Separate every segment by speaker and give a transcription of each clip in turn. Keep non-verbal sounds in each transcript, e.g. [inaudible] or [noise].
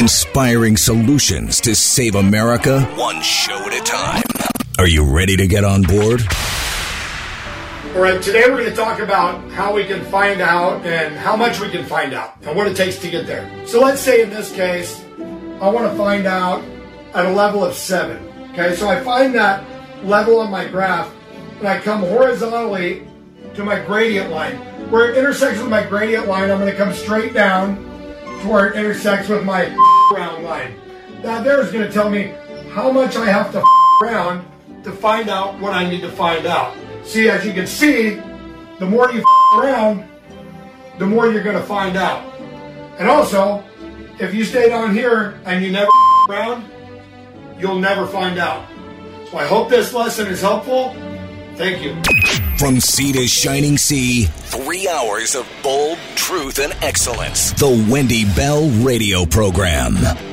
Speaker 1: Inspiring solutions to save America one show at a time. Are you ready to get on board?
Speaker 2: All right, today we're going to talk about how we can find out and how much we can find out and what it takes to get there. So let's say in this case, I want to find out at a level of seven. Okay, so I find that level on my graph and I come horizontally to my gradient line. Where it intersects with my gradient line, I'm going to come straight down to where it intersects with my round line. That there is going to tell me how much I have to around to find out what I need to find out. See, as you can see, the more you around, the more you're going to find out. And also, if you stay down here and you never around, you'll never find out. So I hope this lesson is helpful. Thank you.
Speaker 1: From sea to shining sea, three hours of bold truth and excellence. The Wendy Bell Radio Program.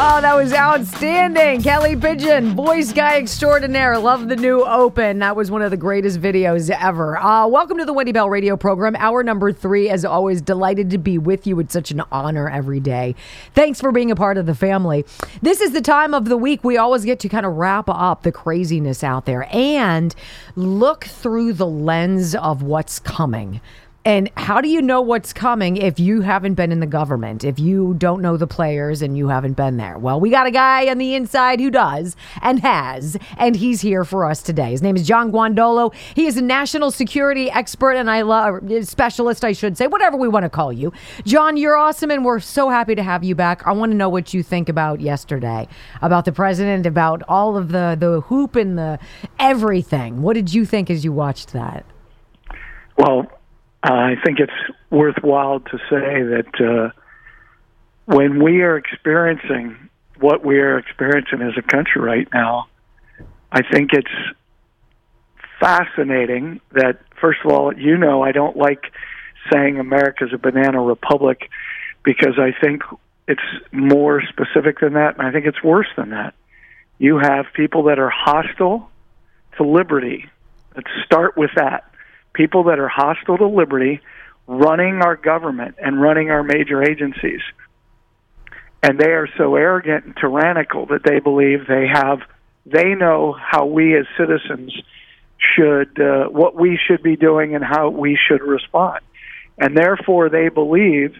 Speaker 3: Oh, that was outstanding. Kelly Pigeon, voice guy extraordinaire. Love the new open. That was one of the greatest videos ever. Uh, welcome to the Wendy Bell radio program. Hour number three, as always, delighted to be with you. It's such an honor every day. Thanks for being a part of the family. This is the time of the week we always get to kind of wrap up the craziness out there and look through the lens of what's coming. And how do you know what's coming if you haven't been in the government, if you don't know the players and you haven't been there? Well, we got a guy on the inside who does and has, and he's here for us today. His name is John Guandolo. He is a national security expert and I love specialist, I should say, whatever we want to call you. John, you're awesome, and we're so happy to have you back. I want to know what you think about yesterday, about the president, about all of the the hoop and the everything. What did you think as you watched that?
Speaker 4: Well, I think it's worthwhile to say that uh, when we are experiencing what we are experiencing as a country right now, I think it's fascinating that, first of all, you know, I don't like saying America's a banana republic because I think it's more specific than that, and I think it's worse than that. You have people that are hostile to liberty. Let's start with that people that are hostile to liberty running our government and running our major agencies. And they are so arrogant and tyrannical that they believe they have, they know how we as citizens should, uh, what we should be doing and how we should respond. And therefore, they believe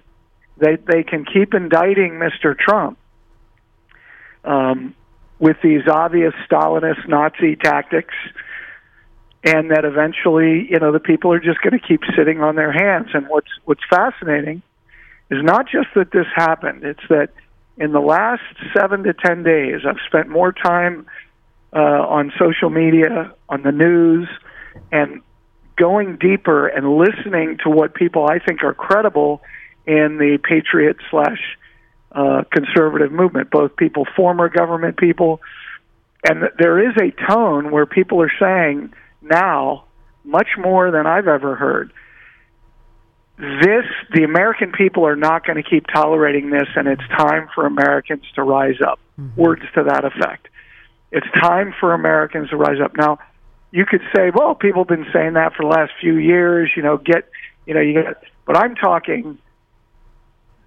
Speaker 4: that they can keep indicting Mr. Trump um, with these obvious Stalinist Nazi tactics and that eventually, you know, the people are just going to keep sitting on their hands. And what's what's fascinating is not just that this happened; it's that in the last seven to ten days, I've spent more time uh, on social media, on the news, and going deeper and listening to what people I think are credible in the patriot slash uh, conservative movement, both people, former government people, and there is a tone where people are saying now much more than I've ever heard. This, the American people are not going to keep tolerating this, and it's time for Americans to rise up. Mm-hmm. Words to that effect. It's time for Americans to rise up. Now, you could say, well, people have been saying that for the last few years, you know, get, you know, you get, but I'm talking,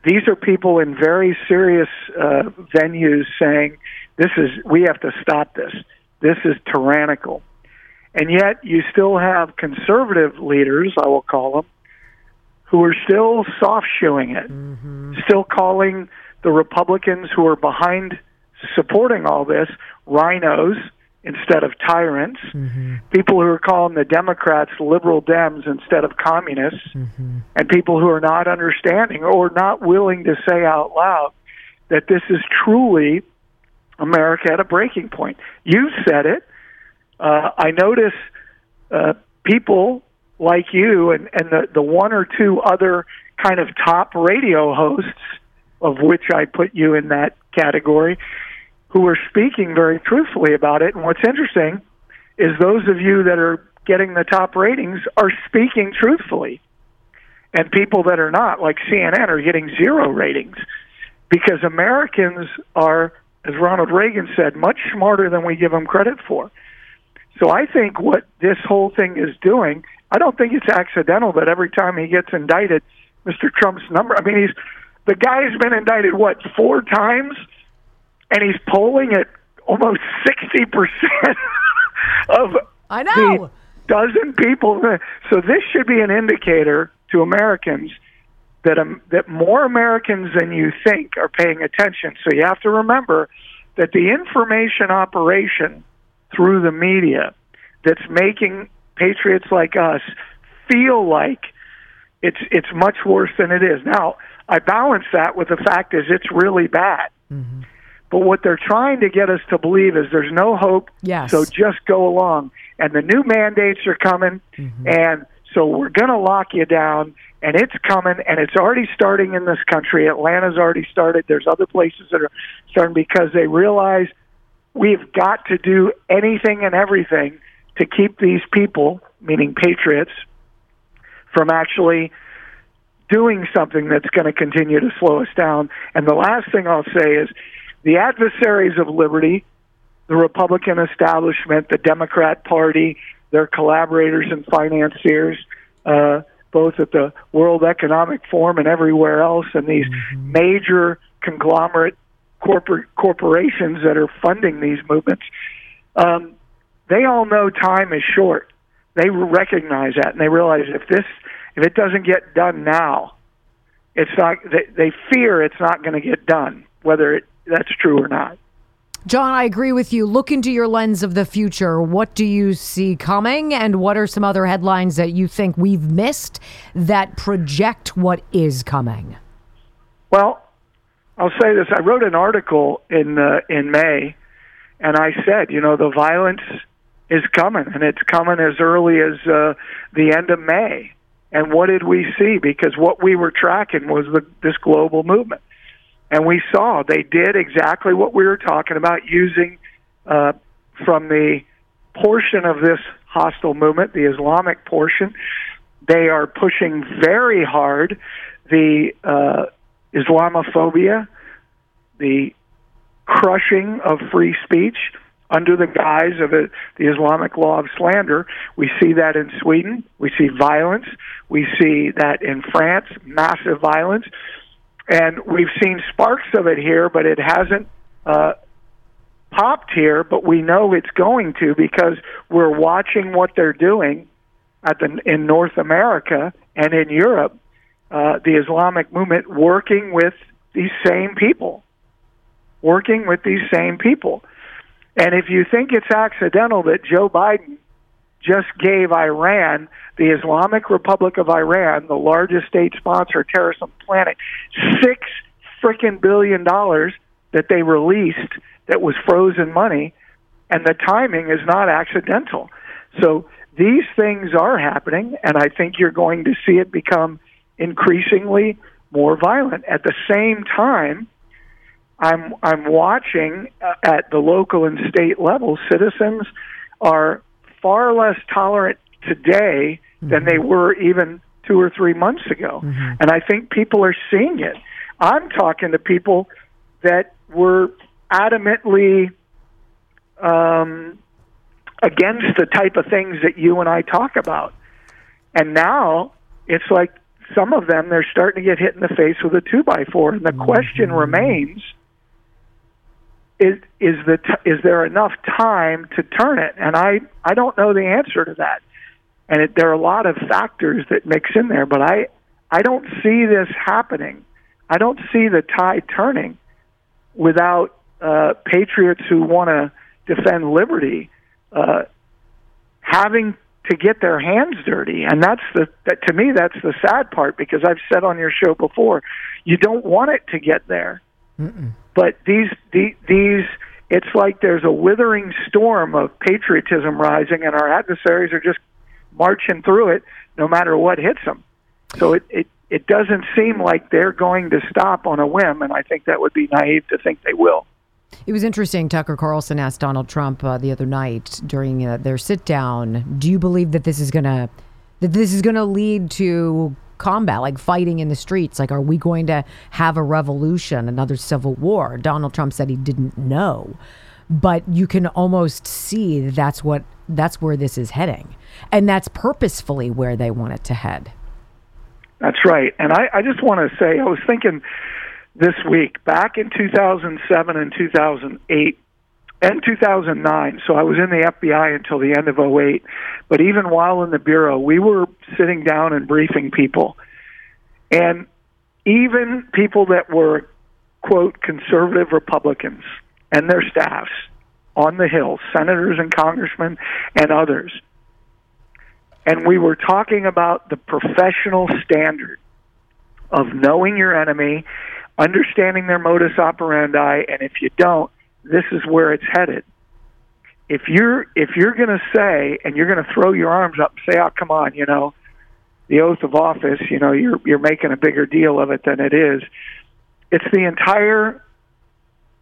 Speaker 4: these are people in very serious uh, venues saying, this is, we have to stop this. This is tyrannical. And yet, you still have conservative leaders, I will call them, who are still soft shoeing it, mm-hmm. still calling the Republicans who are behind supporting all this RINOs instead of tyrants, mm-hmm. people who are calling the Democrats liberal Dems instead of communists, mm-hmm. and people who are not understanding or not willing to say out loud that this is truly America at a breaking point. You said it uh, I notice uh, people like you and, and the, the one or two other kind of top radio hosts, of which I put you in that category, who are speaking very truthfully about it. And what's interesting is those of you that are getting the top ratings are speaking truthfully. And people that are not, like CNN, are getting zero ratings because Americans are, as Ronald Reagan said, much smarter than we give them credit for. So I think what this whole thing is doing, I don't think it's accidental that every time he gets indicted, Mr. Trump's number. I mean, he's the guy's been indicted what four times, and he's polling at almost sixty percent [laughs] of
Speaker 3: I know.
Speaker 4: the dozen people. So this should be an indicator to Americans that um, that more Americans than you think are paying attention. So you have to remember that the information operation through the media that's making patriots like us feel like it's it's much worse than it is. Now, I balance that with the fact is it's really bad.
Speaker 3: Mm-hmm.
Speaker 4: But what they're trying to get us to believe is there's no hope.
Speaker 3: Yes.
Speaker 4: So just go along. And the new mandates are coming,
Speaker 3: Mm-hmm.
Speaker 4: and so we're going to lock you down. And it's coming, and it's already starting in this country. Atlanta's already started. There's other places that are starting because they realize we've got to do anything and everything to keep these people, meaning patriots, from actually doing something that's going to continue to slow us down. And the last thing I'll say is the adversaries of liberty, the Republican establishment, the Democrat Party, their collaborators and financiers, uh, both at the World Economic Forum and everywhere else, and these major conglomerate corporate corporations that are funding these movements, um, they all know time is short. They recognize that, and they realize if this if it doesn't get done now, it's not. They, they fear it's not going to get done, whether it, that's true or not.
Speaker 3: John, I agree with you. Look into your lens of the future. What do you see coming, and what are some other headlines that you think we've missed that project what is coming?
Speaker 4: Well, I'll say this: I wrote an article in uh, in May, and I said, you know, the violence is coming, and it's coming as early as uh, the end of May. And what did we see? Because what we were tracking was the, this global movement, and we saw they did exactly what we were talking about, using uh, from the portion of this hostile movement, the Islamic portion. They are pushing very hard the uh, Islamophobia, the crushing of free speech under the guise of a, the Islamic law of slander. We see that in Sweden. We see violence. We see that in France, massive violence. And we've seen sparks of it here, but it hasn't uh, popped here. But we know it's going to because we're watching what they're doing at the, in North America and in Europe. Uh, the Islamic movement working with these same people, working with these same people. And if you think it's accidental that Joe Biden just gave Iran, the Islamic Republic of Iran, the largest state sponsor of terrorism on the planet, six frickin' billion dollars that they released that was frozen money, and the timing is not accidental. So these things are happening, and I think you're going to see it become increasingly more violent. At the same time, I'm I'm watching uh, at the local and state level, citizens are far less tolerant today than they were even two or three months ago, and I think people are seeing it. I'm talking to people that were adamantly um, against the type of things that you and I talk about, and now it's like some of them they're starting to get hit in the face with a two by four, and the question remains is is the t- is there enough time to turn it? And I I don't know the answer to that. And it, there are a lot of factors that mix in there, but I I don't see this happening. I don't see the tide turning without uh, patriots who want to defend liberty uh, having to get their hands dirty, and that's the that to me that's the sad part because I've said on your show before, you don't want it to get there. But these the, these it's like there's a withering storm of patriotism rising and our adversaries are just marching through it no matter what hits them so it it it doesn't seem like they're going to stop on a whim and i think that would be naive to think they will
Speaker 3: It was interesting. Tucker Carlson asked Donald Trump uh, the other night during uh, their sit down, "Do you believe that this is gonna that this is gonna lead to combat, like fighting in the streets? Like, are we going to have a revolution, another civil war?" Donald Trump said he didn't know, but you can almost see that that's what that's where this is heading, and that's purposefully where they want it to head.
Speaker 4: That's right. And I, I just want to say, I was thinking this week, back in 2007 and 2008 and 2009, so I was in the FBI until the end of 08, but even while in the Bureau, we were sitting down and briefing people. And even people that were, quote, conservative Republicans and their staffs on the Hill, senators and congressmen and others, and we were talking about the professional standard of knowing your enemy, understanding their modus operandi, and if you don't, this is where it's headed. If you're if you're going to say and you're going to throw your arms up and say, "Oh, come on," you know, the oath of office, you know, you're you're making a bigger deal of it than it is. It's the entire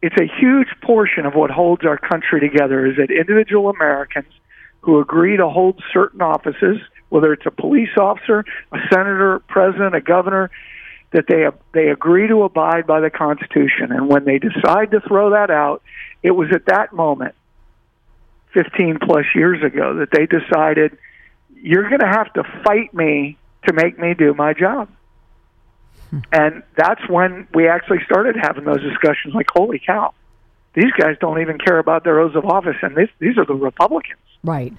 Speaker 4: it's a huge portion of what holds our country together is that individual Americans who agree to hold certain offices, whether it's a police officer, a senator, president, a governor, that they they agree to abide by the Constitution. And when they decide to throw that out, it was at that moment, 15 plus years ago, that they decided you're going to have to fight me to make me do my job. Hmm. And that's when we actually started having those discussions like, holy cow, these guys don't even care about their oaths of office, and this, these are the Republicans.
Speaker 3: Right.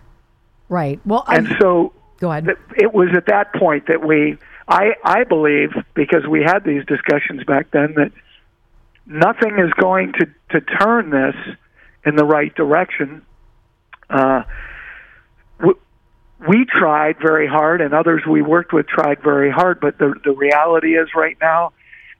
Speaker 3: Right. Well,
Speaker 4: and I'm, so
Speaker 3: go ahead.
Speaker 4: It was at that point that we, I, I believe, because we had these discussions back then, that nothing is going to to turn this in the right direction. Uh, we, we tried very hard, and others we worked with tried very hard, but the the reality is right now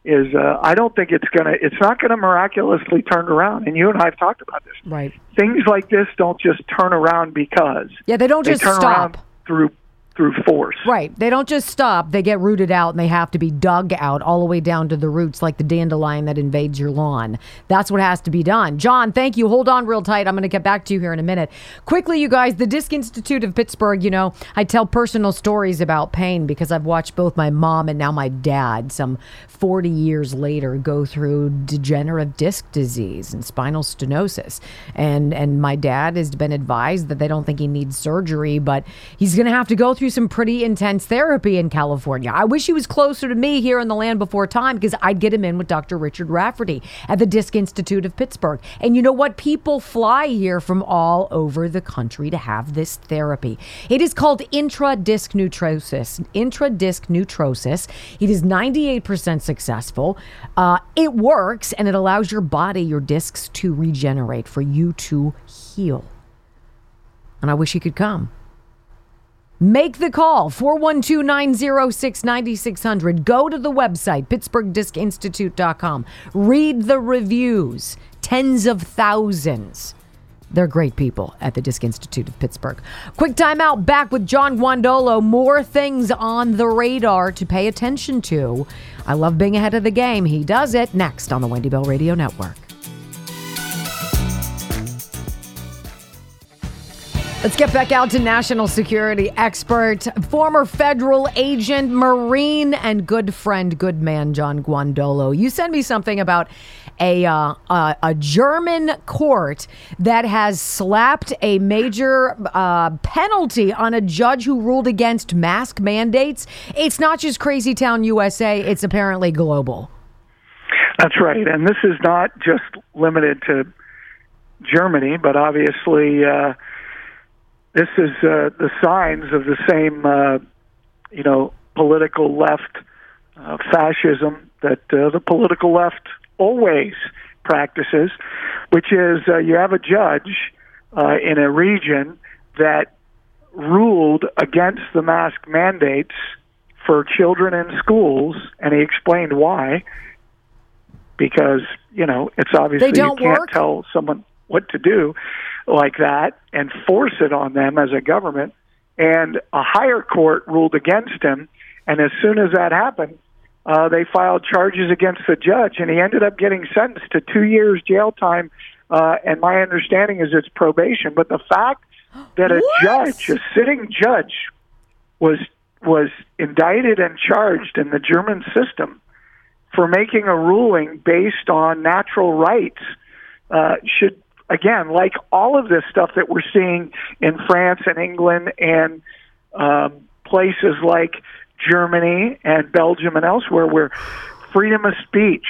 Speaker 4: is uh, I don't think it's gonna it's not gonna miraculously turn around. And you and I have talked about this.
Speaker 3: Right.
Speaker 4: Things like this don't just turn around because.
Speaker 3: Yeah, they don't
Speaker 4: they
Speaker 3: just
Speaker 4: turn
Speaker 3: stop
Speaker 4: through through force.
Speaker 3: Right. They don't just stop. They get rooted out and they have to be dug out all the way down to the roots, like the dandelion that invades your lawn. That's what has to be done. John, thank you. Hold on real tight. I'm going to get back to you here in a minute. Quickly, you guys, the Disc Institute of Pittsburgh, you know, I tell personal stories about pain because I've watched both my mom and now my dad, some 40 years later, go through degenerative disc disease and spinal stenosis. And, and my dad has been advised that they don't think he needs surgery, but he's going to have to go through some pretty intense therapy in California. I wish he was closer to me here in the land before time because I'd get him in with Dr. Richard Rafferty at the Disc Institute of Pittsburgh. And you know what? People fly here from all over the country to have this therapy. It is called intradisc neutrosis. Intradisc neutrosis. It is 98% successful. Uh, it works and it allows your body, your discs to regenerate for you to heal. And I wish he could come. Make the call 412 906 9600. Go to the website, pittsburghdiscinstitute.com. Read the reviews, tens of thousands. They're great people at the Disc Institute of Pittsburgh. Quick timeout back with John Guandolo. More things on the radar to pay attention to. I love being ahead of the game. He does it next on the Wendy Bell Radio Network. Let's get back out to national security expert, former federal agent, Marine, and good friend, good man, John Guandolo. You sent me something about a uh, uh, a German court that has slapped a major uh, penalty on a judge who ruled against mask mandates. It's not just Crazy Town, USA. It's apparently global.
Speaker 4: That's right, and this is not just limited to Germany, but obviously uh, this is uh, the signs of the same, uh, you know, political left uh, fascism that uh, the political left always practices, which is uh, you have a judge uh, in a region that ruled against the mask mandates for children in schools, and he explained why. Because you know, it's obviously you can't
Speaker 3: work?
Speaker 4: tell someone what to do like that and force it on them as a government. And a higher court ruled against him. And as soon as that happened, uh, they filed charges against the judge, and he ended up getting sentenced to two years jail time. Uh, and my understanding is it's probation. But the fact that a
Speaker 3: What?
Speaker 4: judge, a sitting judge, was was indicted and charged in the German system for making a ruling based on natural rights uh, should again, like all of this stuff that we're seeing in France and England and um, places like Germany and Belgium and elsewhere, where freedom of speech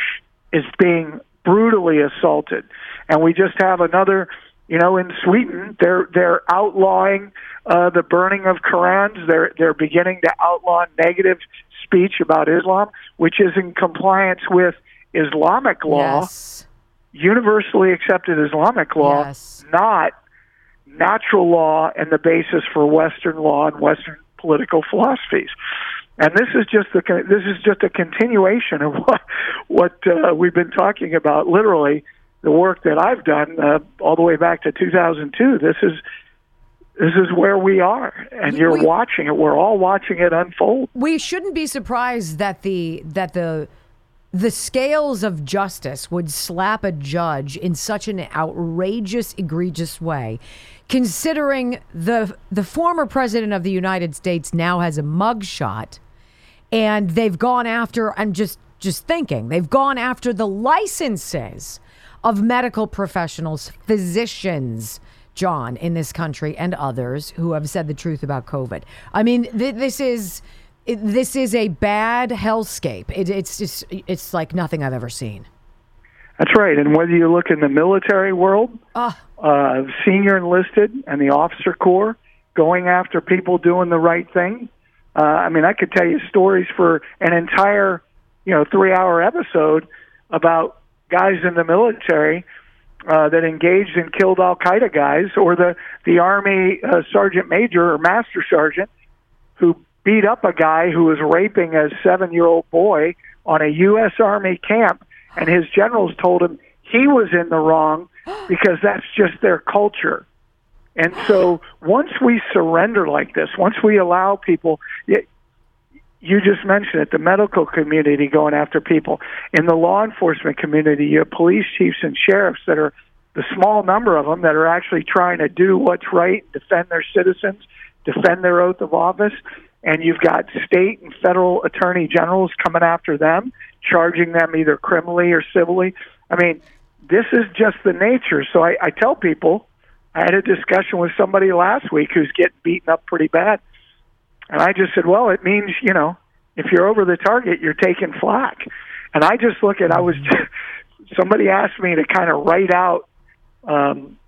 Speaker 4: is being brutally assaulted, and we just have another. You know, in Sweden, they're they're outlawing uh, the burning of Korans. They're they're beginning to outlaw negative speech about Islam, which is in compliance with Islamic law,
Speaker 3: Yes.
Speaker 4: Universally accepted Islamic law,
Speaker 3: Yes.
Speaker 4: not natural law and the basis for Western law and Western political philosophies. And this is just the this is just a continuation of [laughs] what what uh, we've been talking about. Literally, the work that I've done uh, all the way back to 2002. This is this is where we are, and you're
Speaker 3: We-
Speaker 4: watching it. We're all watching it unfold.
Speaker 3: we shouldn't be surprised that the that the the scales of justice would slap a judge in such an outrageous egregious way considering the the former president of the United States now has a mugshot and they've gone after I'm just just thinking they've gone after the licenses of medical professionals physicians John in this country and others who have said the truth about COVID. I mean th- this is it, this is a bad hellscape. It, it's just it's like nothing I've ever seen.
Speaker 4: That's right. And whether you look in the military world, uh, senior enlisted and the officer corps going after people doing the right thing. Uh, I mean, I could tell you stories for an entire, you know, three-hour episode about guys in the military uh, that engaged and killed Al Qaeda guys, or the the Army uh, sergeant major or master sergeant who beat up a guy who was raping a seven-year-old boy on a U.S. Army camp, and his generals told him he was in the wrong [gasps] because that's just their culture. And so once we surrender like this, once we allow people, y- you just mentioned it, the medical community going after people. In the law enforcement community, you have police chiefs and sheriffs that are the small number of them that are actually trying to do what's right, defend their citizens, defend their oath of office. And you've got state and federal attorney generals coming after them, charging them either criminally or civilly. I mean, this is just the nature. So I, I tell people, I had a discussion with somebody last week who's getting beaten up pretty bad. And I just said, well, it means, you know, if you're over the target, you're taking flack. And I just look at, I was, just, [laughs] somebody asked me to kind of write out um,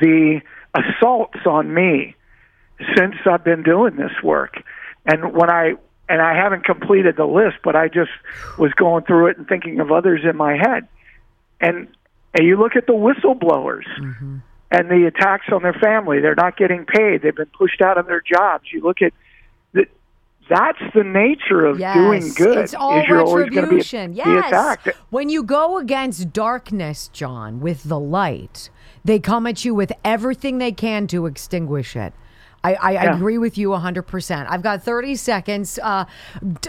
Speaker 4: the assaults on me since I've been doing this work. And when I, and I haven't completed the list, but I just was going through it and thinking of others in my head. And, and you look at the whistleblowers mm-hmm. and the attacks on their family. They're not getting paid. They've been pushed out of their jobs. You look at the, that's the nature of
Speaker 3: Yes,
Speaker 4: doing good.
Speaker 3: It's all
Speaker 4: is always going to be,
Speaker 3: retribution.
Speaker 4: be
Speaker 3: yes.
Speaker 4: attacked.
Speaker 3: When you go against darkness, John, with the light, they come at you with everything they can to extinguish it. I, I,
Speaker 4: Yeah.
Speaker 3: agree with you 100%. I've got 30 seconds. Uh,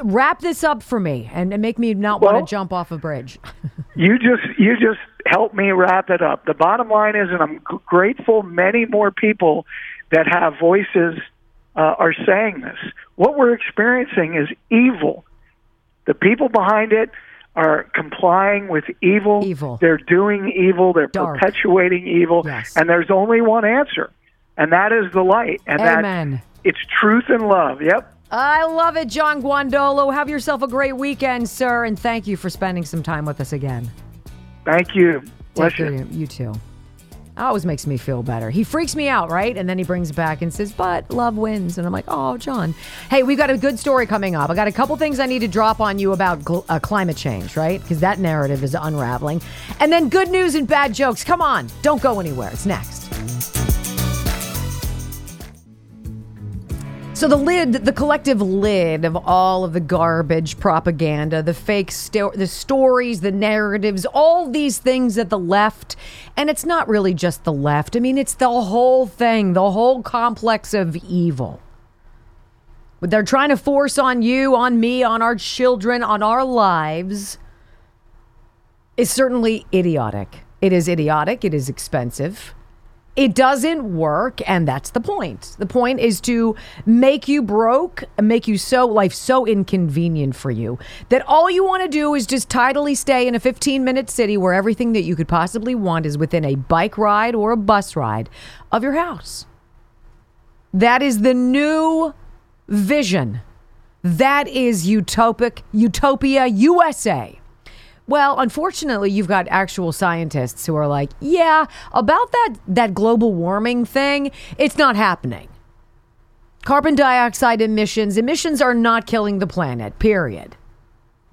Speaker 3: wrap this up for me and, and make me not want to jump off a bridge. [laughs]
Speaker 4: you just you just help me wrap it up. The bottom line is, and I'm grateful many more people that have voices uh, are saying this. What we're experiencing is evil. The people behind it are complying with evil.
Speaker 3: Evil.
Speaker 4: They're doing evil. They're
Speaker 3: Dark.
Speaker 4: perpetuating evil.
Speaker 3: Yes.
Speaker 4: And there's only one answer, and that is the light. And
Speaker 3: Amen.
Speaker 4: that it's truth and love. Yep.
Speaker 3: I love it, John Guandolo. Have yourself a great weekend, sir, and thank you for spending some time with us again.
Speaker 4: Thank you. Bless you.
Speaker 3: you too. Always makes me feel better. He freaks me out, right? And then he brings it back and says, but love wins. And I'm like, oh, John. Hey, we've got a good story coming up. I got a couple things I need to drop on you about gl- uh, climate change, right? Because that narrative is unraveling. And then good news and bad jokes. Come on, don't go anywhere. It's next. So the lid, the collective lid of all of the garbage propaganda, the fake sto- the stories, the narratives, all these things that the left, and it's not really just the left. I mean, it's the whole thing, the whole complex of evil. What they're trying to force on you, on me, on our children, on our lives is certainly idiotic. It is idiotic, it is expensive. It doesn't work, and that's the point. The point is to make you broke, make you so life so inconvenient for you that all you want to do is just tidily stay in a 15 minute city where everything that you could possibly want is within a bike ride or a bus ride of your house. That is the new vision. That is utopic, Utopia USA. Well, unfortunately, you've got actual scientists who are like, yeah, about that that global warming thing, it's not happening. Carbon dioxide emissions, emissions are not killing the planet, period.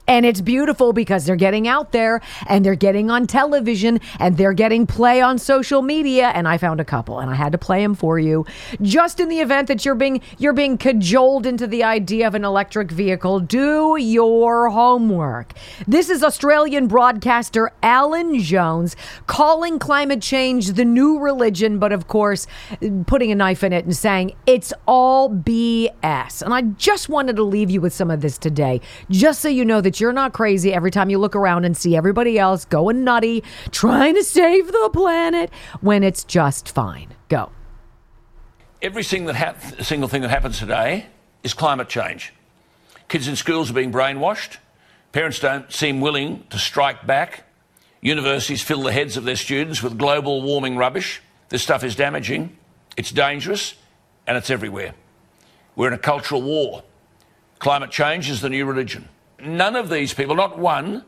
Speaker 3: And it's beautiful because they're getting out there and they're getting on television and they're getting play on social media. And I found a couple and I had to play them for you. Just in the event that you're being you're being cajoled into the idea of an electric vehicle, do your homework. This is Australian broadcaster Alan Jones calling climate change the new religion, but of course putting a knife in it and saying it's all BS. And I just wanted to leave you with some of this today, just so you know that you're not crazy every time you look around and see everybody else going nutty, trying to save the planet when it's just fine. Go.
Speaker 5: Every single, single thing that happens today is climate change. Kids in schools are being brainwashed. Parents don't seem willing to strike back. Universities fill the heads of their students with global warming rubbish. This stuff is damaging, it's dangerous, and it's everywhere. We're in a cultural war. Climate change is the new religion none of these people, not one,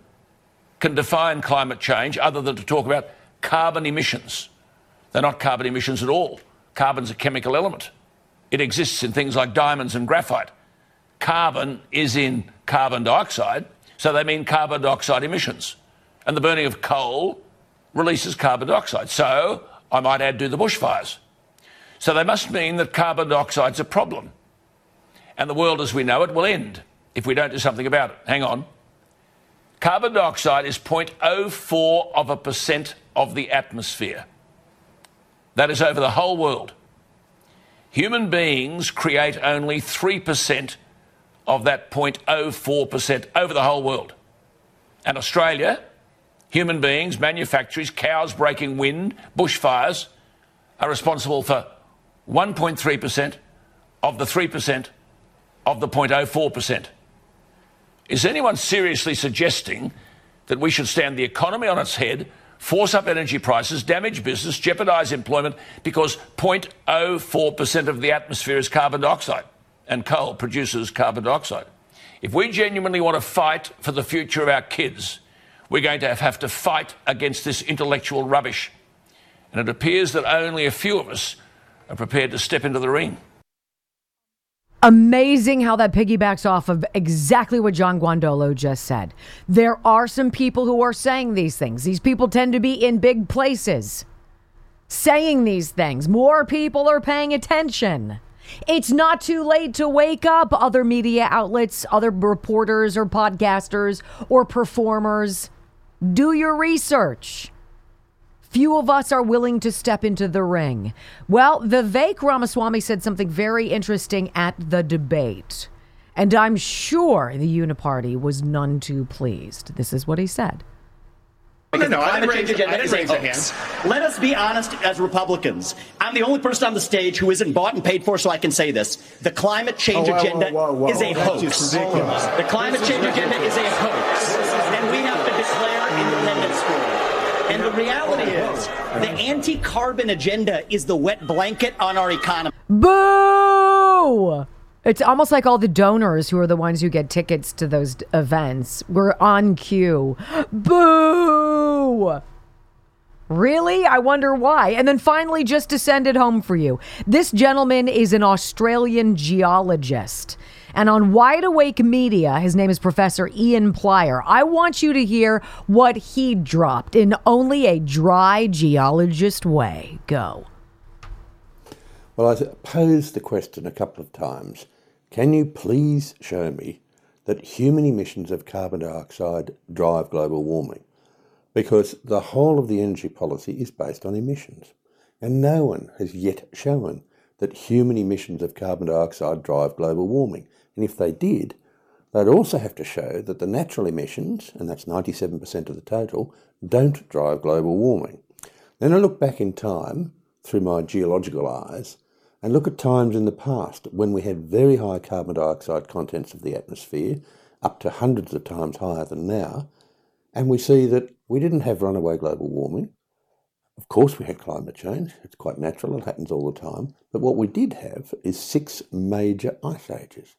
Speaker 5: can define climate change other than to talk about carbon emissions. They're not carbon emissions at all. Carbon's a chemical element. It exists in things like diamonds and graphite. Carbon is in carbon dioxide, so they mean carbon dioxide emissions. And the burning of coal releases carbon dioxide. So, I might add, do the bushfires. So they must mean that carbon dioxide's a problem. And the world as we know it will end if we don't do something about it. Hang on. Carbon dioxide is 0.04 of a percent of the atmosphere. That is over the whole world. Human beings create only 3% of that 0.04% over the whole world. And Australia, human beings, manufacturers, cows breaking wind, bushfires, are responsible for 1.3% of the 3% of the 0.04%. Is anyone seriously suggesting that we should stand the economy on its head, force up energy prices, damage business, jeopardise employment because 0.04% of the atmosphere is carbon dioxide and coal produces carbon dioxide? If we genuinely want to fight for the future of our kids, we're going to have to fight against this intellectual rubbish. And it appears that only a few of us are prepared to step into the ring.
Speaker 3: Amazing how that piggybacks off of exactly what John Guandolo just said. There are some people who are saying these things. These people tend to be in big places saying these things. More people are paying attention. It's not too late to wake up, other media outlets, other reporters or podcasters or performers. Do your research. Few of us are willing to step into the ring. Well, Vivek Ramaswamy said something very interesting at the debate. And I'm sure the Uniparty was none too pleased. This is what he said.
Speaker 6: No, no, I didn't, raise, I didn't raise a hand. Let us be honest as Republicans. I'm the only person on the stage who isn't bought and paid for, so I can say this. The climate change oh, agenda whoa, whoa, whoa, is a hoax. The climate change agenda is a hoax. And we have to declare independence for it. And the reality is, the anti carbon agenda is the wet blanket on our economy.
Speaker 3: Boo! It's almost like all the donors who are the ones who get tickets to those events were on cue. Boo! Really? I wonder why. And then finally, just to send it home for you, this gentleman is an Australian geologist. And on Wide Awake Media, his name is Professor Ian Plimer. I want you to hear what he dropped in only a dry geologist way. Go.
Speaker 7: Well, I posed the question a couple of times. Can you please show me that human emissions of carbon dioxide drive global warming? Because the whole of the energy policy is based on emissions. And no one has yet shown that human emissions of carbon dioxide drive global warming. And if they did, they'd also have to show that the natural emissions, and that's 97% of the total, don't drive global warming. Then I look back in time, through my geological eyes and look at times in the past when we had very high carbon dioxide contents of the atmosphere, up to hundreds of times higher than now, and we see that we didn't have runaway global warming. Of course, we had climate change. It's quite natural, it happens all the time. But what we did have is six major ice ages.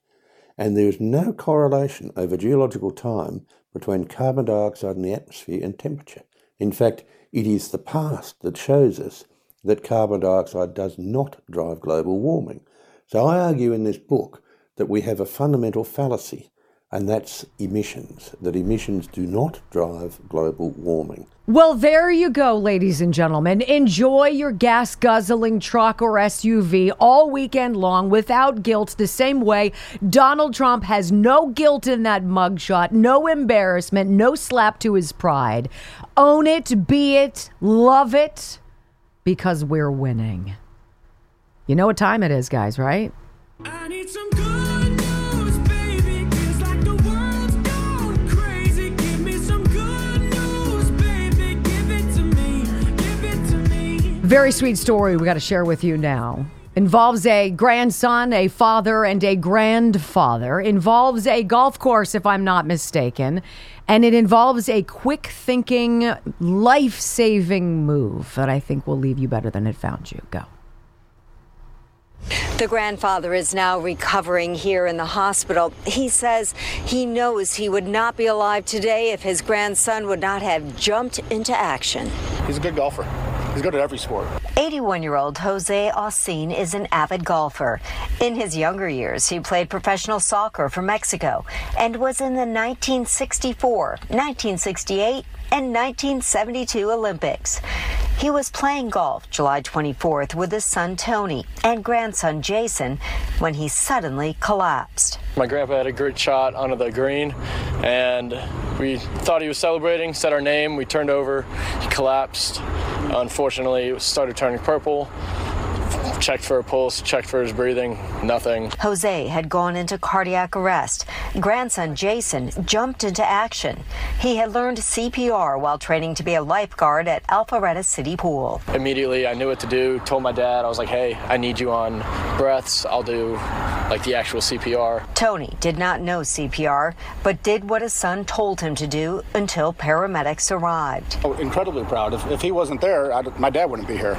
Speaker 7: And there is no correlation over geological time between carbon dioxide in the atmosphere and temperature. In fact, it is the past that shows us that carbon dioxide does not drive global warming. So I argue in this book that we have a fundamental fallacy and that's emissions, that emissions do not drive global warming.
Speaker 3: Well, there you go, ladies and gentlemen. Enjoy your gas guzzling truck or SUV all weekend long without guilt, the same way Donald Trump has no guilt in that mugshot, no embarrassment, no slap to his pride. Own it, be it, love it, because we're winning. You know what time it is, guys, right? Very sweet story we got to share with you now. Involves a grandson, a father, and a grandfather. Involves a golf course, if I'm not mistaken. And it involves a quick thinking, life saving move that I think will leave you better than it found you. Go.
Speaker 8: The grandfather is now recovering here in the hospital. He says he knows he would not be alive today if his grandson would not have jumped into action.
Speaker 9: He's a good golfer. He's good at every sport.
Speaker 8: 81 year old Jose Austin is an avid golfer. In his younger years, he played professional soccer for Mexico and was in the 1964, 1968, and 1972 Olympics. He was playing golf July 24th with his son Tony and grandson Jason when he suddenly collapsed.
Speaker 10: My grandpa had a great shot onto the green, and we thought he was celebrating, said our name, we turned over, he collapsed. Unfortunately, it started turning purple checked for a pulse, checked for his breathing, nothing.
Speaker 8: Jose had gone into cardiac arrest. Grandson Jason jumped into action. He had learned CPR while training to be a lifeguard at Alpharetta City Pool.
Speaker 10: Immediately, I knew what to do. Told my dad, I was like, hey, I need you on breaths. I'll do like the actual CPR.
Speaker 8: Tony did not know CPR, but did what his son told him to do until paramedics arrived.
Speaker 9: Oh, incredibly proud. If, if he wasn't there, I'd, my dad wouldn't be here.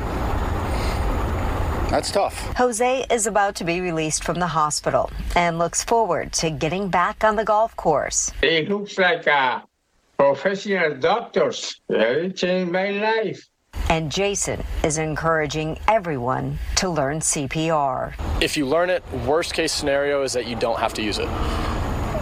Speaker 9: That's tough.
Speaker 8: Jose is about to be released from the hospital and looks forward to getting back on the golf course.
Speaker 11: It looks like a professional doctors. They changed my life.
Speaker 8: And Jason is encouraging everyone to learn CPR.
Speaker 10: If you learn it, worst case scenario is that you don't have to use it.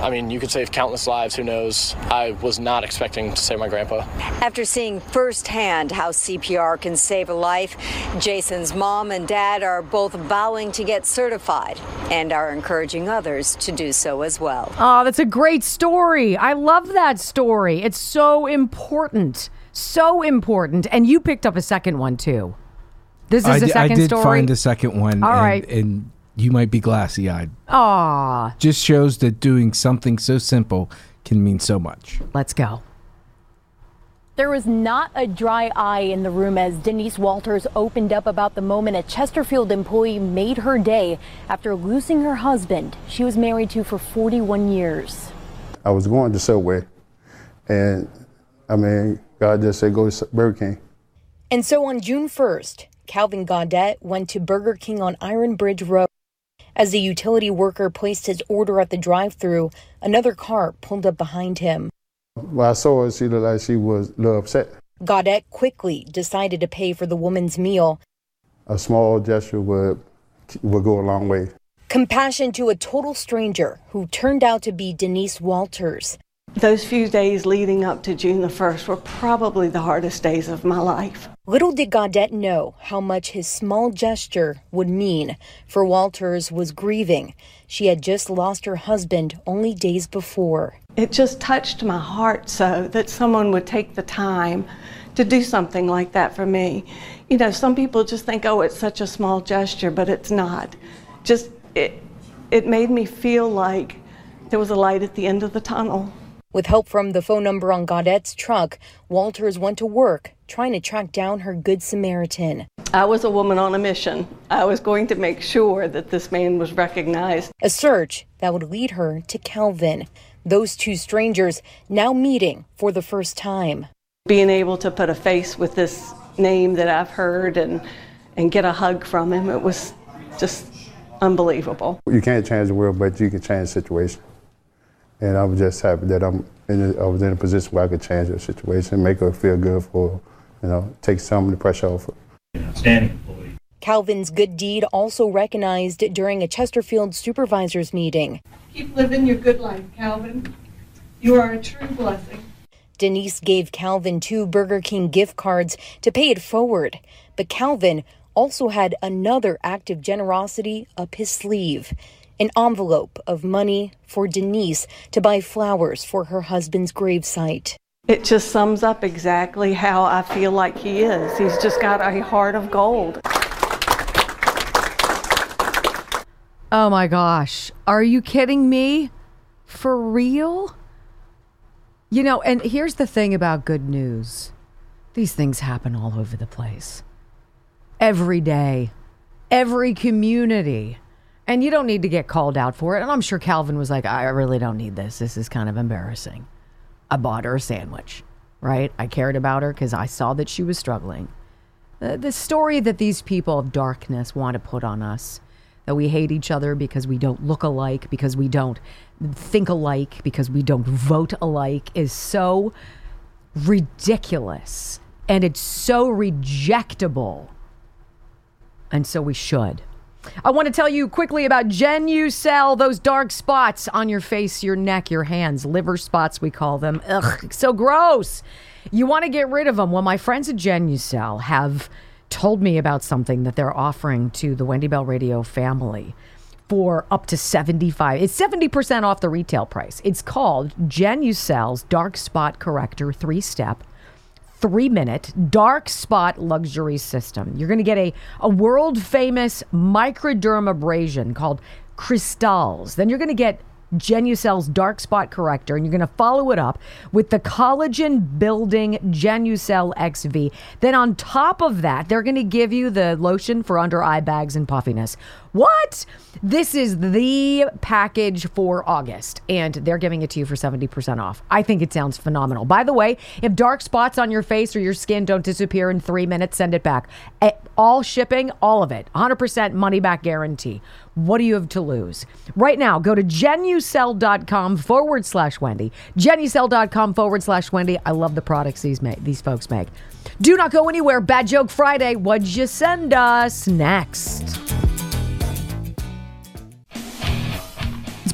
Speaker 10: I mean, you could save countless lives, who knows? I was not expecting to save my grandpa.
Speaker 8: After seeing firsthand how CPR can save a life, Jason's mom and dad are both vowing to get certified and are encouraging others to do so as well.
Speaker 3: Oh, that's a great story. I love that story. It's so important. So important. And you picked up a second one too. This is
Speaker 12: I
Speaker 3: the
Speaker 12: di-
Speaker 3: second
Speaker 12: I did
Speaker 3: story.
Speaker 12: find a second one.
Speaker 3: All
Speaker 12: and,
Speaker 3: right.
Speaker 12: and you might be glassy eyed.
Speaker 3: Aw,
Speaker 12: Just shows that doing something so simple can mean so much.
Speaker 3: let's go.
Speaker 13: There was not a dry eye in the room as Denise Walters opened up about the moment a Chesterfield employee made her day after losing her husband she was married to for 41 years.
Speaker 14: I was going to Subway, and I mean, God just said go to Burger King.
Speaker 13: And so on June 1st, Calvin Gaudet went to Burger King on Iron Bridge Road. As the utility worker placed his order at the drive through, another car pulled up behind him.
Speaker 14: When I saw her, she looked like she was a little upset.
Speaker 13: Gaudet quickly decided to pay for the woman's meal.
Speaker 14: A small gesture would would go a long way.
Speaker 13: Compassion to a total stranger who turned out to be Denise Walters.
Speaker 15: Those few days leading up to June the 1st were probably the hardest days of my life.
Speaker 13: Little did Gaudet know how much his small gesture would mean, for Walters was grieving. She had just lost her husband only days before.
Speaker 15: It just touched my heart so that someone would take the time to do something like that for me. You know, some people just think, oh, it's such a small gesture, but it's not. Just, it, it made me feel like there was a light at the end of the tunnel.
Speaker 13: With help from the phone number on Gaudet's truck, Walters went to work trying to track down her Good Samaritan.
Speaker 15: I was a woman on a mission. I was going to make sure that this man was recognized.
Speaker 13: A search that would lead her to Calvin. Those two strangers now meeting for the first time.
Speaker 15: Being able to put a face with this name that I've heard and, and get a hug from him, it was just unbelievable.
Speaker 14: You can't change the world, but you can change the situation. And I was just happy that I'm in a, I was in a position where I could change the situation, make her feel good for, you know, take some of the pressure off her.
Speaker 13: Outstanding Calvin's good deed also recognized during a Chesterfield supervisors meeting.
Speaker 15: Keep living your good life, Calvin. You are a true blessing.
Speaker 13: Denise gave Calvin two Burger King gift cards to pay it forward, but Calvin also had another act of generosity up his sleeve an envelope of money for Denise to buy flowers for her husband's gravesite.
Speaker 15: It just sums up exactly how I feel like he is. He's just got a heart of gold.
Speaker 3: Oh my gosh. Are you kidding me? For real? You know, and here's the thing about good news these things happen all over the place. Every day, every community. And you don't need to get called out for it. And I'm sure Calvin was like, I really don't need this. This is kind of embarrassing. I bought her a sandwich, right? I cared about her because I saw that she was struggling. The story that these people of darkness want to put on us that we hate each other because we don't look alike, because we don't think alike, because we don't vote alike is so ridiculous and it's so rejectable. And so we should. I want to tell you quickly about Genucel, those dark spots on your face, your neck, your hands, liver spots, we call them. Ugh, so gross. You want to get rid of them. Well, my friends at Genucel have told me about something that they're offering to the Wendy Bell Radio family for up to 75 it's 70% off the retail price it's called genucel's dark spot corrector three step three minute dark spot luxury system. You're going to get a, a world famous microdermabrasion called Crystals. Then you're going to get Genucel's dark spot corrector, and you're going to follow it up with the collagen building Genucel XV. Then on top of that, they're going to give you the lotion for under eye bags and puffiness. What? This is the package for August, and they're giving it to you for 70% off. I think it sounds phenomenal. By the way, if dark spots on your face or your skin don't disappear in three minutes, send it back. Eh, all shipping, all of it. 100% money back guarantee. What do you have to lose? Right now, go to genucel.com forward slash Wendy. Genucel.com forward slash Wendy. I love the products these make, these folks make. Do not go anywhere. Bad Joke Friday. What'd you send us? Next.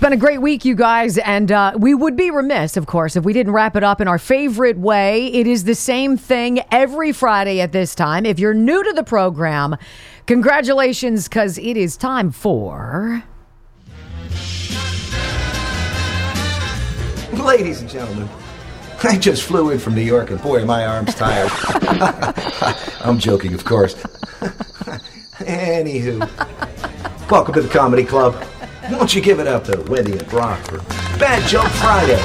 Speaker 3: Been a great week, you guys, and uh, we would be remiss, of course, if we didn't wrap it up in our favorite way. It is the same thing every Friday at this time. If you're new to the program, congratulations, because it is time for.
Speaker 16: Ladies and gentlemen, I just flew in from New York, and boy, my arms tired. [laughs] I'm joking, of course. [laughs] Anywho, welcome to the Comedy Club. Won't you give it up to Wendy and Brock for Bad Joke Friday?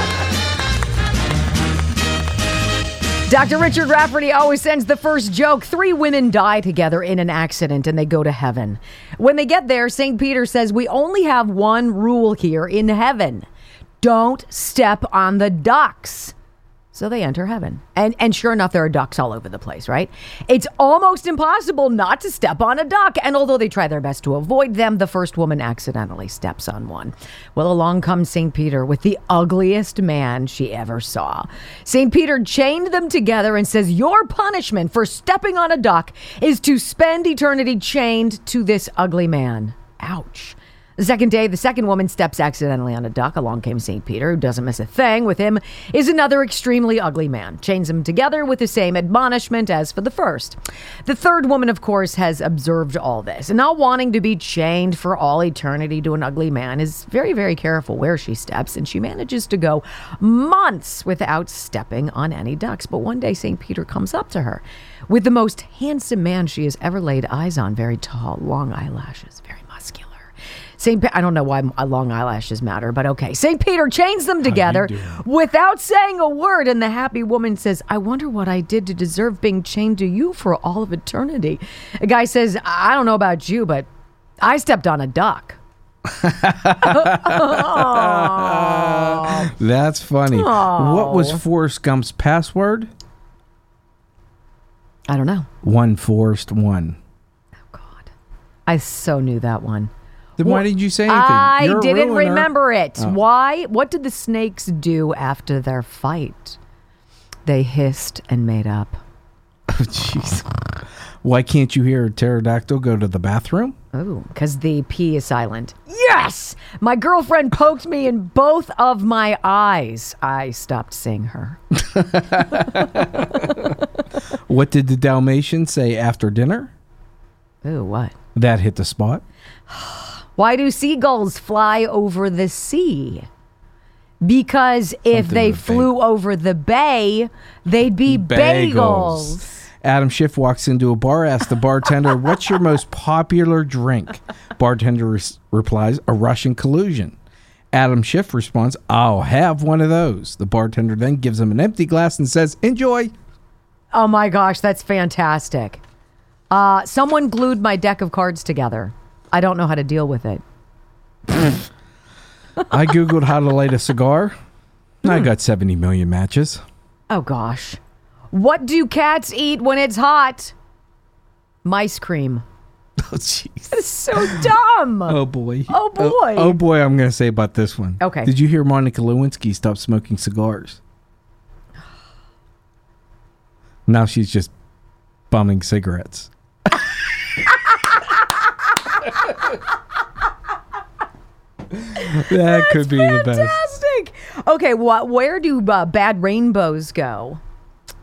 Speaker 3: Dr. Richard Rafferty always sends the first joke. Three women die together in an accident and they go to heaven. When they get there, St. Peter says, We only have one rule here in heaven don't step on the ducks. So they enter heaven. And and sure enough, there are ducks all over the place, right? It's almost impossible not to step on a duck. And although they try their best to avoid them, the first woman accidentally steps on one. Well, along comes St. Peter with the ugliest man she ever saw. St. Peter chained them together and says, Your punishment for stepping on a duck is to spend eternity chained to this ugly man. Ouch. The second day, the second woman steps accidentally on a duck. Along came St. Peter, who doesn't miss a thing. With him is another extremely ugly man. Chains them together with the same admonishment as for the first. The third woman, of course, has observed all this. And not wanting to be chained for all eternity to an ugly man, is very, very careful where she steps. And she manages to go months without stepping on any ducks. But one day, St. Peter comes up to her with the most handsome man she has ever laid eyes on. Very tall, long eyelashes. St. Pa- I don't know why m- uh, long eyelashes matter, but okay. St. Peter chains them together without saying a word, and the happy woman says, I wonder what I did to deserve being chained to you for all of eternity. A guy says, I don't know about you, but I stepped on a duck. [laughs]
Speaker 12: That's funny. What was. Forrest Gump's password?
Speaker 3: I don't know.
Speaker 12: One Forrest one.
Speaker 3: Oh God, I so knew that one.
Speaker 12: Then why did you say anything?
Speaker 3: I
Speaker 12: You're a
Speaker 3: didn't
Speaker 12: ruiner.
Speaker 3: remember it.
Speaker 12: Oh.
Speaker 3: Why? What did the snakes do after their fight? They hissed and made up. [laughs]
Speaker 12: Oh, jeez. Why can't you hear a pterodactyl go to the bathroom?
Speaker 3: Oh, because the P is silent. Yes! My girlfriend poked me in both of my eyes. I stopped seeing her. [laughs]
Speaker 12: What did the Dalmatian say after dinner?
Speaker 3: Ooh, what?
Speaker 12: That hit the spot. [sighs] [sighs] [sighs]
Speaker 3: Why do seagulls fly over the sea? Because if
Speaker 12: Something
Speaker 3: they
Speaker 12: with
Speaker 3: flew over the bay, they'd be bagels.
Speaker 12: Adam Schiff walks into a bar, asks the bartender, What's your most popular drink? Bartender res- replies, A Russian collusion. Adam Schiff responds, I'll have one of those. The bartender then gives him an empty glass and says, Enjoy.
Speaker 3: Oh my gosh, that's fantastic. Uh, someone glued my deck of cards together. I don't know how to deal with it.
Speaker 12: I Googled how to light a cigar. I hmm. got 70 million matches.
Speaker 3: Oh gosh. What do cats eat when it's hot? Mice cream. [laughs]
Speaker 12: Oh, jeez.
Speaker 3: That's so dumb.
Speaker 12: Oh, boy.
Speaker 3: Oh, boy.
Speaker 12: Oh, oh boy, I'm going to say about this one.
Speaker 3: Okay.
Speaker 12: Did you hear Monica Lewinsky stop smoking cigars? [gasps] Now she's just bumming cigarettes. [laughs] that could be the best.
Speaker 3: Fantastic. Okay, what? Where do uh, bad rainbows go?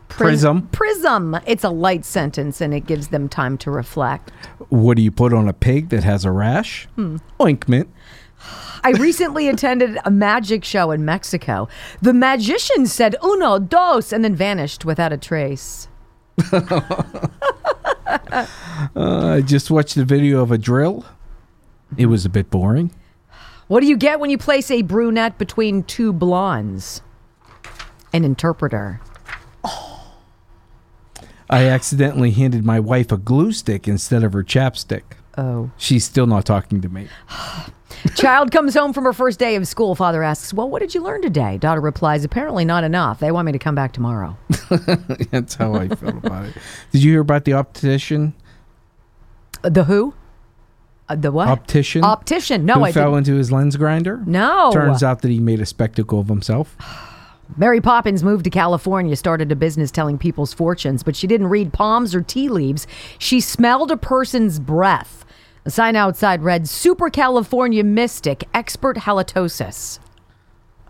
Speaker 12: Prism.
Speaker 3: Prism. It's a light sentence, and it gives them time to reflect.
Speaker 12: What do you put on a pig that has a rash?
Speaker 3: Hmm.
Speaker 12: Ointment.
Speaker 3: I recently [laughs] attended a magic show in Mexico. The magician said uno, dos, and then vanished without a trace. [laughs]
Speaker 12: Uh, I just watched a video of a drill. It was a bit boring.
Speaker 3: What do you get when you place a brunette between two blondes? An interpreter. Oh.
Speaker 12: I accidentally handed my wife a glue stick instead of her chapstick.
Speaker 3: Oh.
Speaker 12: She's still not talking to me. [sighs]
Speaker 3: Child comes home from her first day of school. Father asks, Well, what did you learn today? Daughter replies, Apparently not enough. They want me to come back tomorrow. [laughs]
Speaker 12: That's how I felt about it. Did you hear about the optician?
Speaker 3: Uh, the who? Uh, the what?
Speaker 12: Optician?
Speaker 3: Optician. No,
Speaker 12: who
Speaker 3: I
Speaker 12: fell
Speaker 3: didn't.
Speaker 12: into his lens grinder?
Speaker 3: No.
Speaker 12: Turns out that he made a spectacle of himself. [sighs]
Speaker 3: Mary Poppins moved to California, started a business telling people's fortunes, but she didn't read palms or tea leaves. She smelled a person's breath. A sign outside read Super California Mystic Expert Halitosis.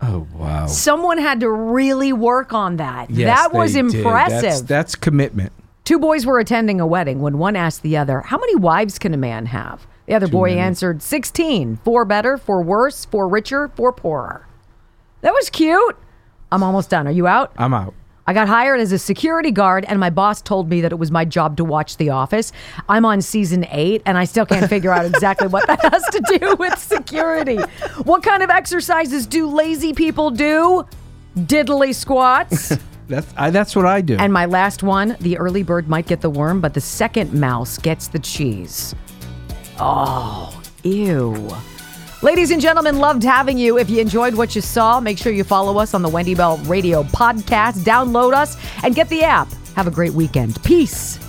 Speaker 12: Oh wow.
Speaker 3: Someone had to really work on that.
Speaker 12: Yes,
Speaker 3: that was
Speaker 12: they did.
Speaker 3: impressive.
Speaker 12: That's, that's commitment.
Speaker 3: Two boys were attending a wedding when one asked the other, How many wives can a man have? The other boy
Speaker 12: many.
Speaker 3: answered, 16. Four better, four worse, four richer, four poorer. That was cute. I'm almost done. Are you out?
Speaker 12: I'm out.
Speaker 3: I got hired as a security guard, and my boss told me that it was my job to watch The Office. I'm on season eight, and I still can't figure out exactly what that has to do [laughs] with security. What kind of exercises do lazy people do? Diddly squats. [laughs]
Speaker 12: That's I, that's what I do.
Speaker 3: And my last one the early bird might get the worm, but the second mouse gets the cheese. Oh, ew. Ladies and gentlemen, loved having you. If you enjoyed what you saw, make sure you follow us on the Wendy Bell Radio podcast, download us, and get the app. Have a great weekend. Peace.